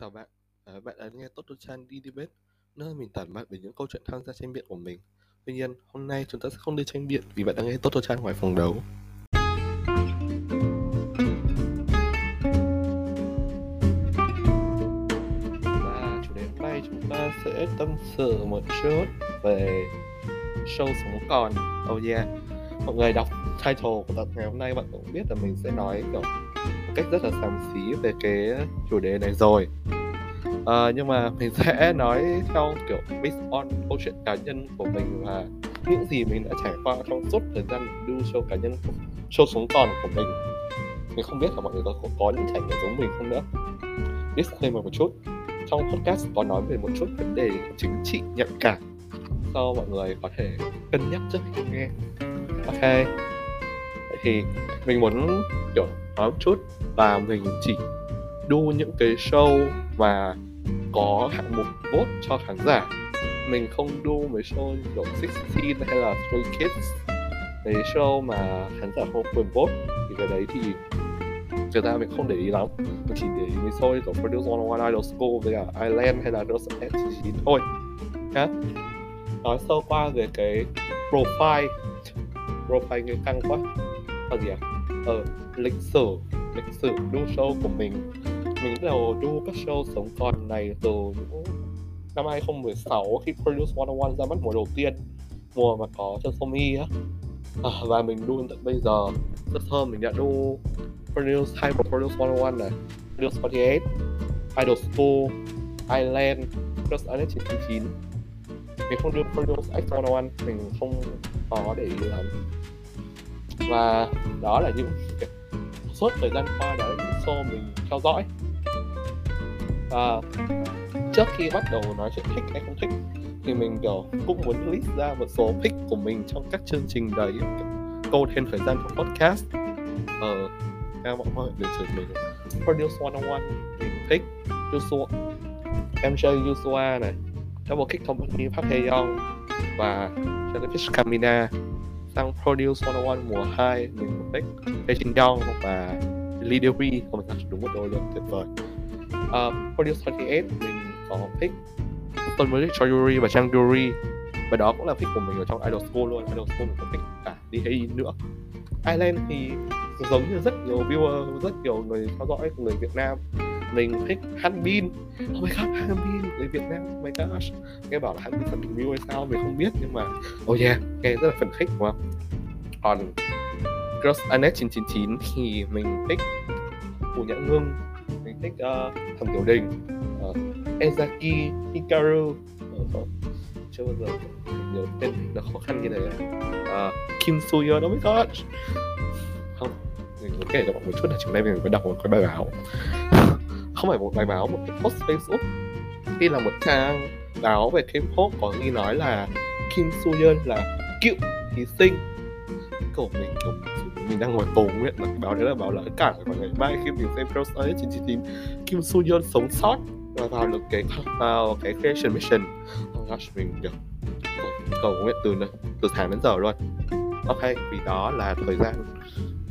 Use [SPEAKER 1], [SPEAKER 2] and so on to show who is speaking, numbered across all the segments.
[SPEAKER 1] Chào bạn, à, bạn đã nghe Toto-chan đi debate, nơi mình tản mạn về những câu chuyện tham gia tranh biện của mình. Tuy nhiên, hôm nay chúng ta sẽ không đi tranh biện vì bạn đang nghe Toto-chan ngoài phòng đấu. Và chủ đề hôm nay chúng ta sẽ tâm sự một chút về show sống còn. Oh yeah, mọi người đọc title của tập ngày hôm nay bạn cũng biết là mình sẽ nói kiểu cách rất là xàm xí về cái chủ đề này rồi. À, nhưng mà mình sẽ nói theo kiểu based on câu chuyện cá nhân của mình và những gì mình đã trải qua trong suốt thời gian đu show cá nhân của show sống còn của mình. Mình không biết là mọi người có, có những trải nghiệm giống mình không nữa. Disclaimer một chút. Trong podcast có nói về một chút vấn đề chính trị nhạy cảm so mọi người có thể cân nhắc trước khi nghe. Ok. Vậy thì mình muốn kiểu nói một chút và mình chỉ đu những cái show mà có hạng mục vote cho khán giả. Mình không đu mấy show kiểu 16 hay là Stray Kids. Mấy show mà khán giả không quyền vote thì cái đấy thì thực ra mình không để ý lắm. Mình chỉ để ý mấy show kiểu Produce 101 Idol School với cả Island hay là Dose S9 thôi. Nhá. Nói sơ qua về cái profile. Profile nghe căng quá. Là gì à? Ở lịch sử lịch sử đu show của mình. Mình bắt đầu đu các show sống còn này từ những năm 2016 khi Produce 101 ra mắt mùa đầu tiên mùa mà có cho Somi á. À, và mình đu tận bây giờ. Rất thơm mình đã đu Produce hai mùa Produce 101 này Produce 48 Idol School Island Produce Island 999 mình không đưa Produce X101 mình không có để ý lắm và đó là những suốt thời gian qua đó là những show mình theo dõi. Và trước khi bắt đầu nói chuyện thích hay không thích, thì mình, kiểu, cũng muốn list ra một số pick của mình trong các chương trình đấy câu thêm thời gian của podcast. Ờ các mọi người đừng chửi mình Produce 101 mình thích Yusua MJ Yusua này, Double Kick Company, Park Hae Young và Jellyfish Kamina tăng Produce 101 mùa 2 mình thích Tae Jin Young và Lee Do Ri không phải đúng một đôi luôn tuyệt vời. Uh, Produce 28 mình có pick Stone Music cho Yuri và Chang Yuri. Và đó cũng là pick của mình ở trong Idol School luôn. Idol School mình có pick cả đi hay nữa. Island thì giống như rất nhiều viewer rất nhiều người theo dõi của người Việt Nam mình thích Hanbin. Oh my god Hanbin người Việt Nam oh my gosh. Nghe bảo là Hanbin phần review hay sao mình không biết nhưng mà oh yeah nghe rất là phấn khích đúng không? Còn Girls Anet 999 thì mình thích Phủ Nhã Ngưng mình thích uh, Thẩm Tiểu Đình uh, Ezaki Hikaru uh, chưa bao giờ nhớ tên nó khó khăn như này uh, Kim Soo Yeon oh my god không mình muốn kể cho mọi người một chút là chiều đây mình có đọc một cái bài báo không phải một bài báo, một cái post Facebook. Đây là một trang báo về K-pop có ghi nói là Kim Soo Yeon là cựu thí sinh. Của mình kiểu mình đang ngồi cầu nguyện là báo đấy là báo lỡ cả và ngày mai khi mình xem post ấy chỉ chỉ tìm Kim Soo Yeon sống sót và vào được cái vào cái creation mission. Oh gosh, mình kiểu cầu nguyện từ từ tháng đến giờ luôn. Ok, vì đó là thời gian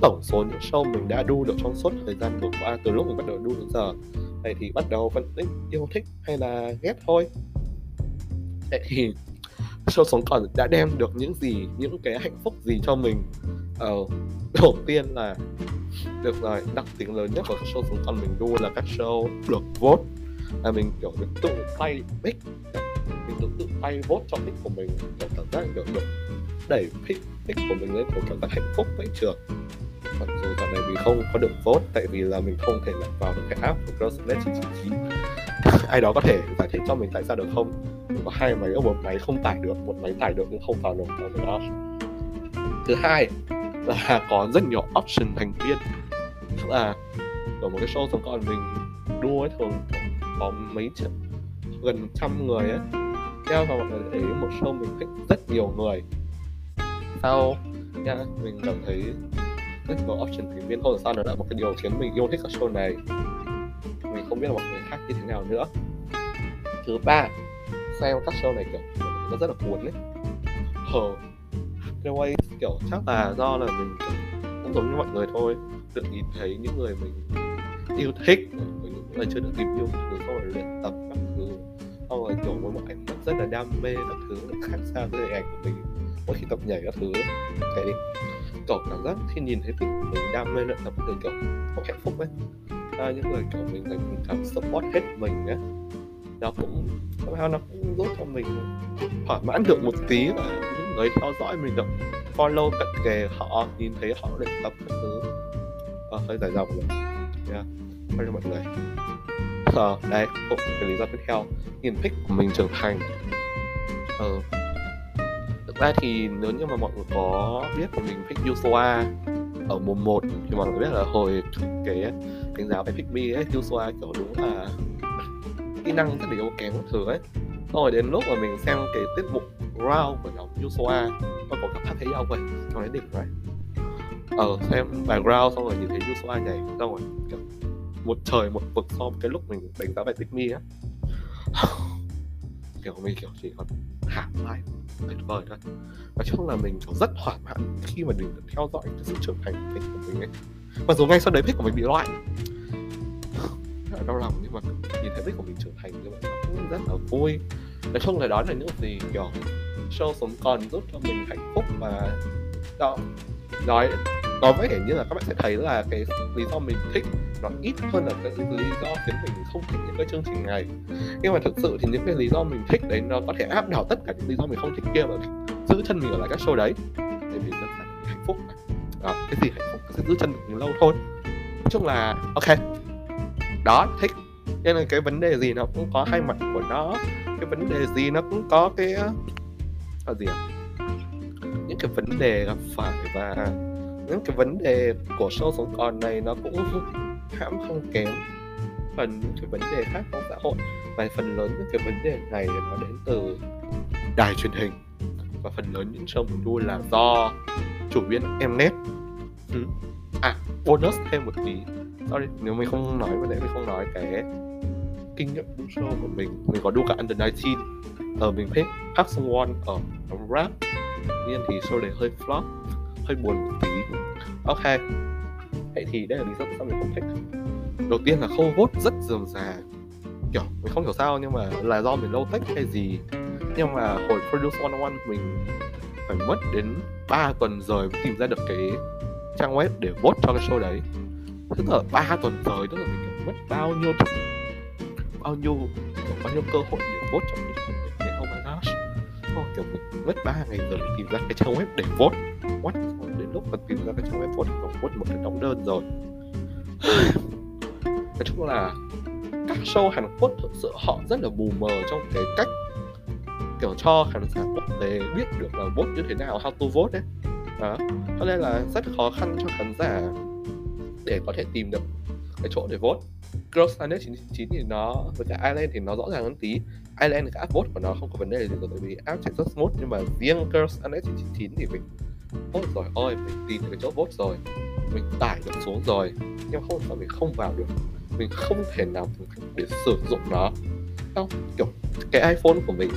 [SPEAKER 1] tổng số những show mình đã đu được trong suốt thời gian vừa qua từ lúc mình bắt đầu đu đến giờ. Vậy thì bắt đầu phân tích yêu thích hay là ghét thôi. Vậy thì show sống còn đã đem được những gì những cái hạnh phúc gì cho mình? Ờ, đầu tiên là được rồi đặc tính lớn nhất của các show sống còn mình đu là các show được vote. Là mình kiểu được tự tay pick. Mình được tự tay vote cho pick của mình kiểu cảm giác được được đẩy pick pick của mình lên một cảm giác hạnh phúc vậy trường này mình không có được vote, tại vì là mình không thể nhập vào được cái app của Crossnet 999 ai đó có thể giải thích cho mình tại sao được không? Có hai máy ở một máy không tải được, một máy tải được nhưng không vào được vào được đó thứ hai là có rất nhiều option thành viên. Tức là ở một cái show sống còn mình đua ấy, thường có mấy triệu, gần trăm người ấy. Theo và mọi người thấy một show mình thích rất nhiều người. Sau, nha, mình cảm thấy rất nhiều option thành viên không sao nữa là một cái điều khiến mình yêu thích cái show này. Mình không biết là mọi người khác như thế nào nữa. Thứ ba xem các show này kiểu nó rất là cuốn đấy, hờ the way kiểu chắc là do là mình cũng giống như mọi người thôi tự nhìn thấy những người mình yêu thích những người chưa được review thứ xong rồi luyện tập các thứ. Xong rồi kiểu với một ảnh rất là đam mê các thứ khác xa với ảnh của mình mỗi khi tập nhảy các thứ. Cái cầu cảm giác khi nhìn thấy mình mình đam mê luyện tập người kiểu không hạnh phúc ấy. À, những người kiểu mình dành cảm support hết mình ấy nó cũng somehow nó cũng giúp cho mình thỏa mãn được một tí và những người theo dõi mình được follow cận kề họ nhìn thấy họ luyện tập các thứ. À, hơi dài dòng rồi. Yeah. bye mọi người. Ờ đây cũng cái lý do tiếp theo. Nhìn thích của mình trưởng thành. Ờ thực ra thì nếu như mà mọi người có biết của mình pick Yusua ở mùa 1 thì mọi người biết là hồi cái đánh giá về pick me ấy Yusua kiểu đúng là kỹ năng rất là yếu kém thứ ấy xong rồi đến lúc mà mình xem cái tiết mục round của nhóm Yusua nó có cảm thấy nhau vậy trong đấy đỉnh rồi. ờ xem bài round xong rồi nhìn thấy Yusua nhảy xong rồi kiểu một trời một vực so với cái lúc mình đánh giá bài pick me á kiểu mình, kiểu chỉ còn thảm lại tuyệt vời thôi. Nói chung là mình kiểu rất thỏa mãn khi mà mình được theo dõi cái sự trưởng thành của của mình ấy. Mặc dù ngay sau đấy pick của mình bị loại. Rất là đau lòng nhưng mà nhìn thấy pick của mình trưởng thành như vậy nó cũng rất là vui. Nói chung là đó là những gì, kiểu, show sống còn giúp cho mình hạnh phúc và đó. Nói có vẻ như là các bạn sẽ thấy là cái lý do mình thích nó ít hơn là cái lý do khiến mình không thích những cái chương trình này. Nhưng mà thực sự thì những cái lý do mình thích đấy nó có thể áp đảo tất cả những lý do mình không thích kia và giữ chân mình ở lại các show đấy. Để mình rất là hạnh phúc. Đó, cái gì hạnh phúc sẽ giữ chân được mình lâu thôi. Nói chung là, ok. Đó, thích. Nên là cái vấn đề gì nó cũng có hai mặt của nó. Cái vấn đề gì nó cũng có cái là gì à? những cái vấn đề gặp phải và những cái vấn đề của show sống còn này nó cũng hãm không kém. Phần những cái vấn đề khác trong xã hội và phần lớn những cái vấn đề này nó đến từ đài truyền hình. Và phần lớn những show mình đua là do chủ biên Mnet. Ừ. à bonus thêm một tí. Sorry nếu mình không nói vấn đề mình không nói cái kinh nghiệm đua show của mình mình có đua cả under 19 ở mình pick Park Sung Won ở rap nhiên thì show đấy hơi flop hơi buồn một tí. Ok. Vậy thì đây là lý do tại sao mình không thích. Đầu tiên là khâu vốt rất dườm già. Kiểu, mình không hiểu sao nhưng mà là do mình lâu tech hay gì. Nhưng mà hồi produce one oh one mình phải mất đến 3 tuần rồi mới tìm ra được cái trang web để vote cho cái show đấy. Tức là ba tuần rồi tức là mình mất bao nhiêu bao nhiêu bao nhiêu cơ hội để vote cho cái kiểu mình mất 3 ngày rồi mình tìm ra cái trang web để vote. What? Đến lúc mà tìm ra cái trang web vote còn vote một cái đóng đơn rồi. Nói chung là các show Hàn Quốc thực sự họ rất là bù mờ trong cái cách, kiểu, cho khán giả quốc tế biết được là vote như thế nào, how to vote đấy đó. Cho nên là rất khó khăn cho khán giả để có thể tìm được cái chỗ để vote. Girls Planet 99 thì nó, với cả Island thì nó rõ ràng hơn tí. Island cái app vote của nó không có vấn đề gì rồi tại vì app chạy rất smooth, nhưng mà riêng Girls Planet 99 thì mình vote rồi. Ôi, mình tìm được cái chỗ vote rồi. Mình tải được xuống rồi. Nhưng không sao mình không vào được. Mình không thể nào để sử dụng nó. Không, kiểu, cái iPhone của mình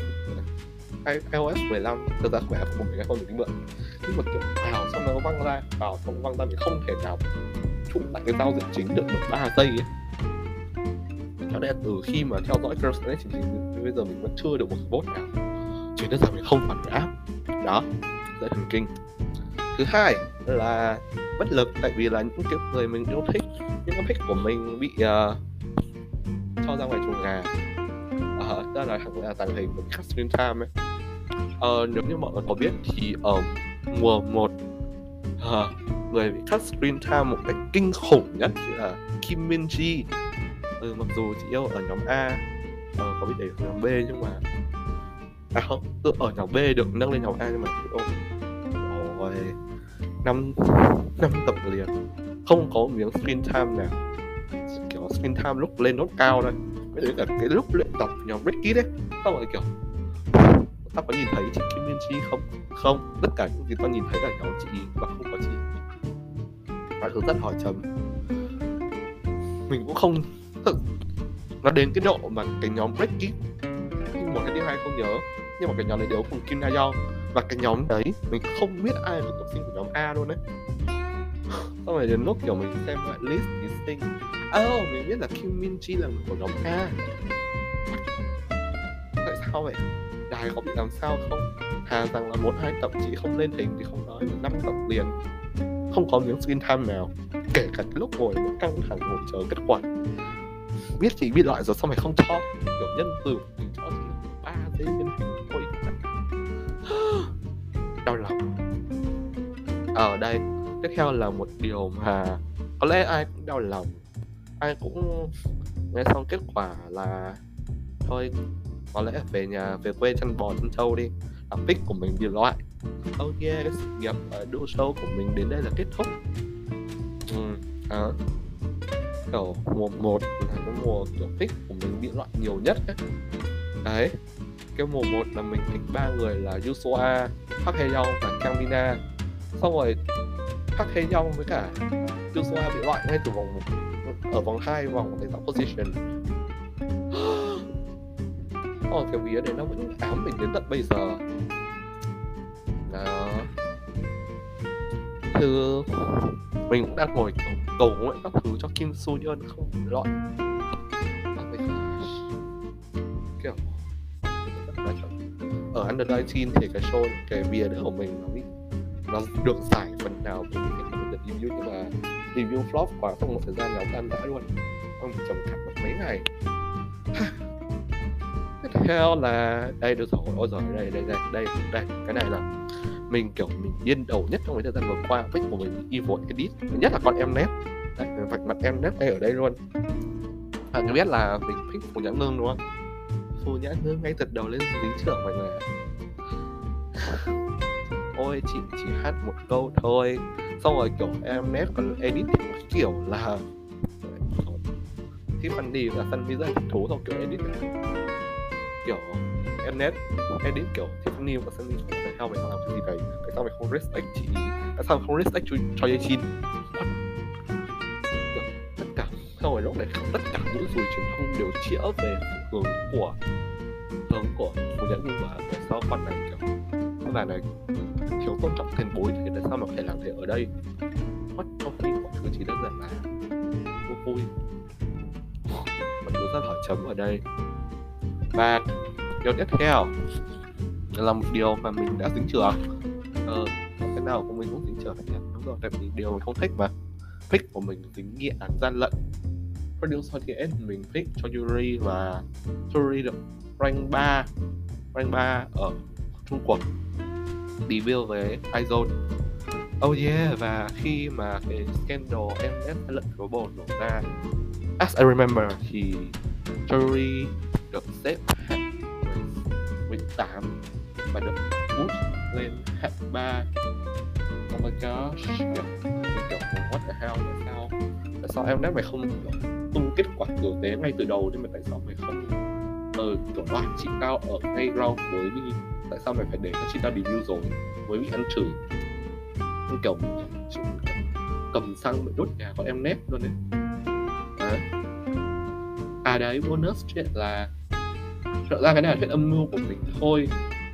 [SPEAKER 1] iOS 15 thực ra không phải của mình không mình mượn nhưng mà kiểu vào xong nó văng ra vào xong văng ra mình không thể nào trụ tại cái giao diện chính được một ba giây ấy cho nên từ khi mà theo dõi Girls Connect thì bây giờ mình vẫn chưa được một bot nào chỉ đơn giản mình không phản cái app đó Dễ thần kinh thứ hai là bất lực tại vì là những cái người mình yêu thích những cái pick của mình bị uh, cho ra ngoài chuồng gà uh, ra là thằng là tàng hình của cắt time ấy uh, nếu như mọi người có biết thì ở mùa 1 uh, người bị cắt screen time một cách kinh khủng nhất chỉ là Kim Min Ji. Ừ, mặc dù chị yêu ở nhóm A uh, có biết để ở nhóm B nhưng mà à không tự ở nhóm B được nâng lên nhóm A nhưng mà ôi rồi năm năm tập liền không có miếng screen time nào. Kiểu screen time lúc lên nốt cao đây với cả cái lúc luyện tập nhóm Ricky đấy xong rồi kiểu ta có nhìn thấy chị Kim Min Chi không? Không, tất cả những gì ta nhìn thấy là nhóm chị và không có chị. Và thứ rất hỏi chấm. Mình cũng không thực nó đến cái độ mà cái nhóm Breaking một hay thứ hai không nhớ. Nhưng mà cái nhóm này đều cùng Kim Na Young và cái nhóm đấy, mình không biết ai là cộng sinh của nhóm A luôn đấy. Xong rồi đến lúc kiểu mình xem lại list listing sinh. Oh mình biết là Kim Min Chi là người của nhóm A. Tại sao vậy? Đài có bị làm sao không? Thà rằng là một, hai tập chị không lên hình thì không nói năm tập liền, không có miếng screen time nào. Kể cả cái lúc ngồi mà căng thẳng, ngồi chờ kết quả. Biết chị bị loại rồi sao mày không cho? Kiểu nhân từ thì cho chỉ ba giây nhân hình thôi. Đau lòng. Ở đây. Tiếp theo là một điều mà có lẽ ai cũng đau lòng. Ai cũng nghe xong kết quả là thôi có lẽ về nhà về quê chăn bò chăn trâu đi làm pick của mình bị loại. Oh yeah cái sự nghiệp ờ, ở đua show của mình đến đây là kết thúc. Ừ, à, kiểu mùa một là cái mùa kiểu pick của mình bị loại nhiều nhất ấy. đấy cái mùa một là mình pick ba người là Yusua, Park Hae Young và Kang Mina xong rồi Park Hae Young với cả Yusua bị loại ngay từ vòng một ở vòng 2 vòng cái tạo position còn cái vía đấy nó vẫn ám mình đến tận bây giờ. Đó. Thứ Mình cũng đang ngồi cầu, nguyện các thứ cho Kim Soo Yeon không loại Kiểu Ở Under 19 thì cái show, cái bia đấy của mình nó bị Nó được giải phần nào vì cái mình được review nhưng mà review flop quá trong một thời gian nó ăn đã luôn. Ông trầm cảm mấy ngày. theo là đây được rồi ôi rồi đây đây đây đây đây cái này là mình kiểu mình điên đầu nhất trong cái thời gian vừa qua pick của mình evil edit nhất là con em nét đây vạch mặt em nét ngay ở đây luôn. À, biết là mình pick phù nhã ngưng đúng không? Phù nhã ngưng ngay từ đầu lên dính trưởng mọi người ôi chị chỉ hát một câu thôi. Xong rồi kiểu em nét còn edit thì kiểu là Tiffany và Sunny là là visa thú trong kiểu edit này kiểu em edit kiểu Tiffany và Sunny tại sao mày làm cái gì đấy tại sao mày không respect chị? Tại sao mày không respect cho, cho dây chín? tất cả sau rồi lúc này tất cả những rủi truyền thông đều chĩa về hướng của hướng của phụ nữ nhưng mà tại sao con này kiểu con này này ừ, thiếu tôn trọng tiền bối thì tại sao mà phải làm thế ở đây? Mất trong khi mọi thứ chỉ đơn giản là vui. Vui mọi thứ rất hỏi chấm ở đây và điều tiếp theo là một điều mà mình đã dính trường ờ, cái nào của mình cũng dính trường nhỉ? Đúng rồi tại vì điều mình không thích mà. Pick của mình tính nghiện gian lận. Producer thì mình pick cho Yuri và Yuri được rank 3 rank 3 ở Trung Quốc. Debut với iZone. Oh yeah, và khi mà cái scandal MS lận global nổ ra As I remember thì Yuri được xếp hạng 18 và được boost lên hạng 3 Oh my gosh kiểu, kiểu what the hell tại sao tại sao em đáp mày không tung kết quả tử tế ngay từ đầu nhưng mà tại sao mày không ờ kiểu loại chị tao ở ngay round cuối đi tại sao mày phải để cho chị tao debut rồi? Mới bị ăn chửi. Kiểu, kiểu cầm xăng để đốt nhà con em nét luôn đấy. À, à đấy bonus chuyện là thật ra cái này là thuyết âm mưu của mình thôi.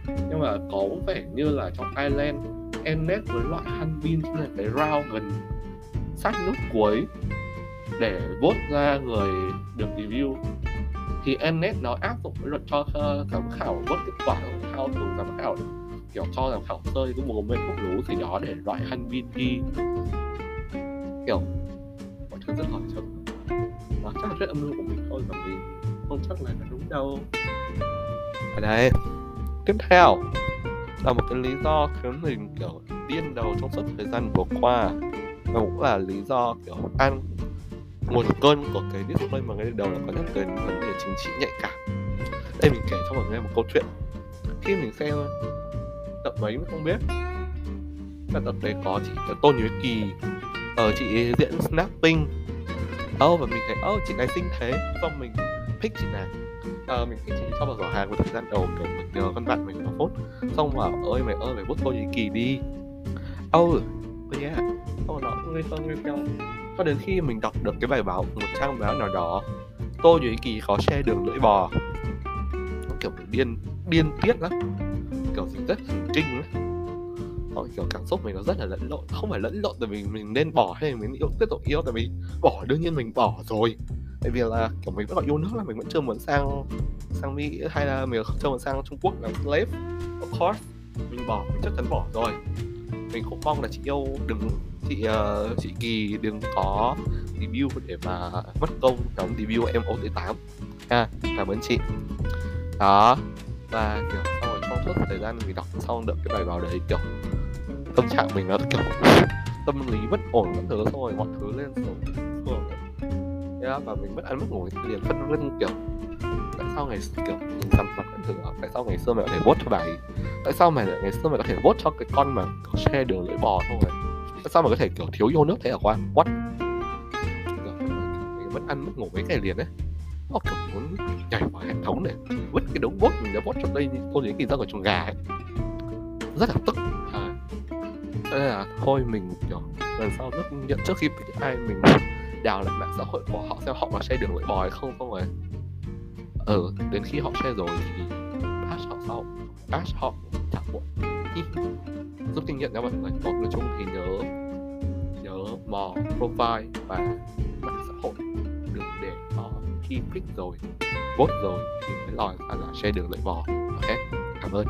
[SPEAKER 1] Nhưng mà có vẻ như là trong Ireland Ennet với loại Hanbin là cái round gần sát nút cuối để vote ra người được review. Thì Ennet nó áp dụng cái luật cho giám khảo vote kết quả của thao từ giám khảo, kiểu cho giám khảo chơi cái một bên cũng lú gì đó để loại Hanbin đi. Kiểu, mọi thứ rất hỏi chấm nó chắc là rất âm mưu của mình thôi và mình không chắc là nó đúng đâu ở đây tiếp theo là một cái lý do khiến mình kiểu điên đầu trong suốt thời gian vừa qua. Và cũng là lý do kiểu ăn nguồn cơn của cái display mà ngay đầu là có nhắc đến vấn đề chính trị nhạy cảm. Đây mình kể cho mọi người một câu chuyện. Khi mình xem tập mấy mình không biết. Là tập đấy có chị tôn nhuế kỳ ở chị diễn snapping. Ơ oh, và mình thấy ơ oh, chị này xinh thế. Xong mình pick chị này uh, mình thích chỉ cho vào giỏ hàng một thời gian đầu kiểu mình nhờ con bạn mình vào phốt. Xong bảo ơi mày ơi mày bút tôi gì kỳ đi. Âu oh, oh yeah xong nó nguyên ngây thơ ngây cho đến khi mình đọc được cái bài báo một trang báo nào đó tô duy kỳ có xe đường lưỡi bò. Nó kiểu điên điên tiết lắm. Kiểu rất thần kinh lắm. Họ kiểu cảm xúc mình nó rất là lẫn lộn không phải lẫn lộn tại vì mình nên bỏ hay mình yêu tiếp tục yêu tại vì bỏ đương nhiên mình bỏ rồi tại vì là kiểu mình vẫn còn yêu nước là mình vẫn chưa muốn sang sang mỹ hay là mình chưa muốn sang trung quốc làm slave of course mình bỏ mình chắc chắn bỏ rồi. Mình cũng mong là chị yêu đừng chị uh, chị kỳ đừng có debut để mà mất công đóng debut em ô tám. Ha cảm ơn chị. Đó và kiểu sau rồi trong suốt thời gian mình đọc xong được cái bài báo đấy kiểu tâm trạng mình nó kiểu tâm lý bất ổn các thứ xong rồi mọi thứ lên xuống xuống và mình mất ăn mất ngủ liền phân vân kiểu tại sao ngày kiểu mình dằn mặt các thứ tại sao ngày xưa mày có thể vote cho bài tại sao mày ngày xưa mày có thể vote cho cái con mà có xe đường lưỡi bò thôi tại sao mày có thể kiểu thiếu yêu nước thế hả quan what? Kiểu, mình mất ăn mất ngủ mấy ngày liền đấy nó kiểu muốn nhảy vào hệ thống này vứt cái đống vote mình đã vote cho đây thôi đến kỳ ra ở chuồng gà ấy. Rất là tức à, thế là thôi mình kiểu lần sau rất nhận trước khi ai mình đào lại mạng xã hội của họ xem họ có share đường lưỡi bò hay không không rồi ừ đến khi họ share rồi thì patch họ sau patch họ chẳng muộn. Giúp kinh nghiệm nha mọi người. Mọi người chung thì nhớ nhớ mò profile và mạng xã hội. Đừng để nó khi click rồi vote rồi thì mới lòi ra là share đường lưỡi bò. Ok, cảm ơn.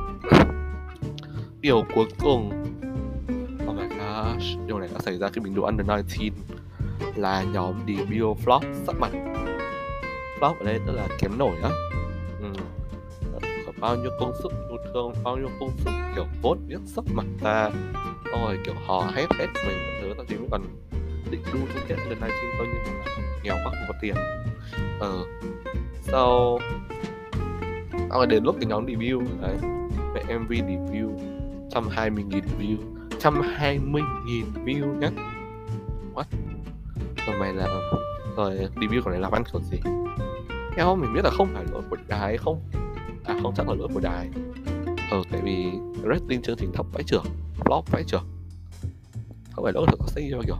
[SPEAKER 1] Điều cuối cùng. Oh my gosh, điều này đã xảy ra khi mình đua under 19 là nhóm debut flop sắp mặt. Flop ở đây tức là kém nổi á. Ừ. bao nhiêu công sức yêu thương bao nhiêu công sức kiểu vốt viết sắp mặt ta, xong rồi kiểu hò hét hết mình thứ thậm chí còn định đu chung kết under 19 thôi nhưng mà nghèo quá không có tiền. Ờ. Sau sau rồi đến lúc cái nhóm debut đấy về MV debut 120.000 view 120.000 view nhé What? Còn mày là Rồi review của này làm ăn kiểu gì? Theo mình biết là không phải lỗi của đài không? À không chắc là lỗi của đài. Ờ tại vì rating chương trình thấp vãi trưởng Flop vãi trưởng Không phải lỗi của xây cho kiểu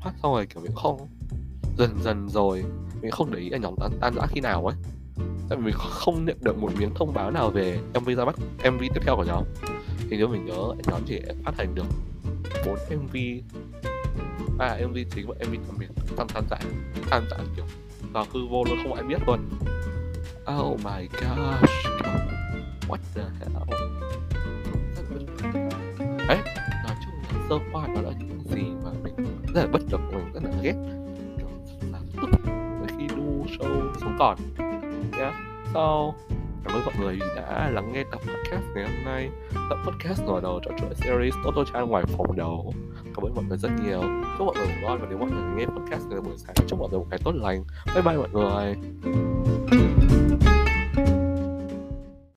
[SPEAKER 1] Phát xong rồi kiểu mình không Dần dần rồi Mình không để ý là nhóm tan, tan rã khi nào ấy. Tại vì mình không nhận được một miếng thông báo nào về MV ra mắt MV tiếp theo của nhóm. Thì nếu mình nhớ nhóm chỉ phát hành được 4 MV à MV chính và MV đặc biệt tham tán giải. Tham giải kiểu vào hư vô luôn, không ai biết luôn. Oh my gosh what the hell? Đấy, nói chung là sơ qua đó là những gì mà mình rất là bất lực, mình rất là ghét. Kiểu là tức khi đu show sống còn yeah so cảm ơn mọi người đã lắng nghe tập podcast ngày hôm nay. Tập podcast mở đầu cho chuỗi series Toto Chan ngoài phòng đầu cảm ơn mọi người rất nhiều. Chúc mọi người ngủ ngon và nếu mọi người nghe podcast ngày buổi sáng, chúc mọi người một ngày tốt lành. Bye bye mọi người.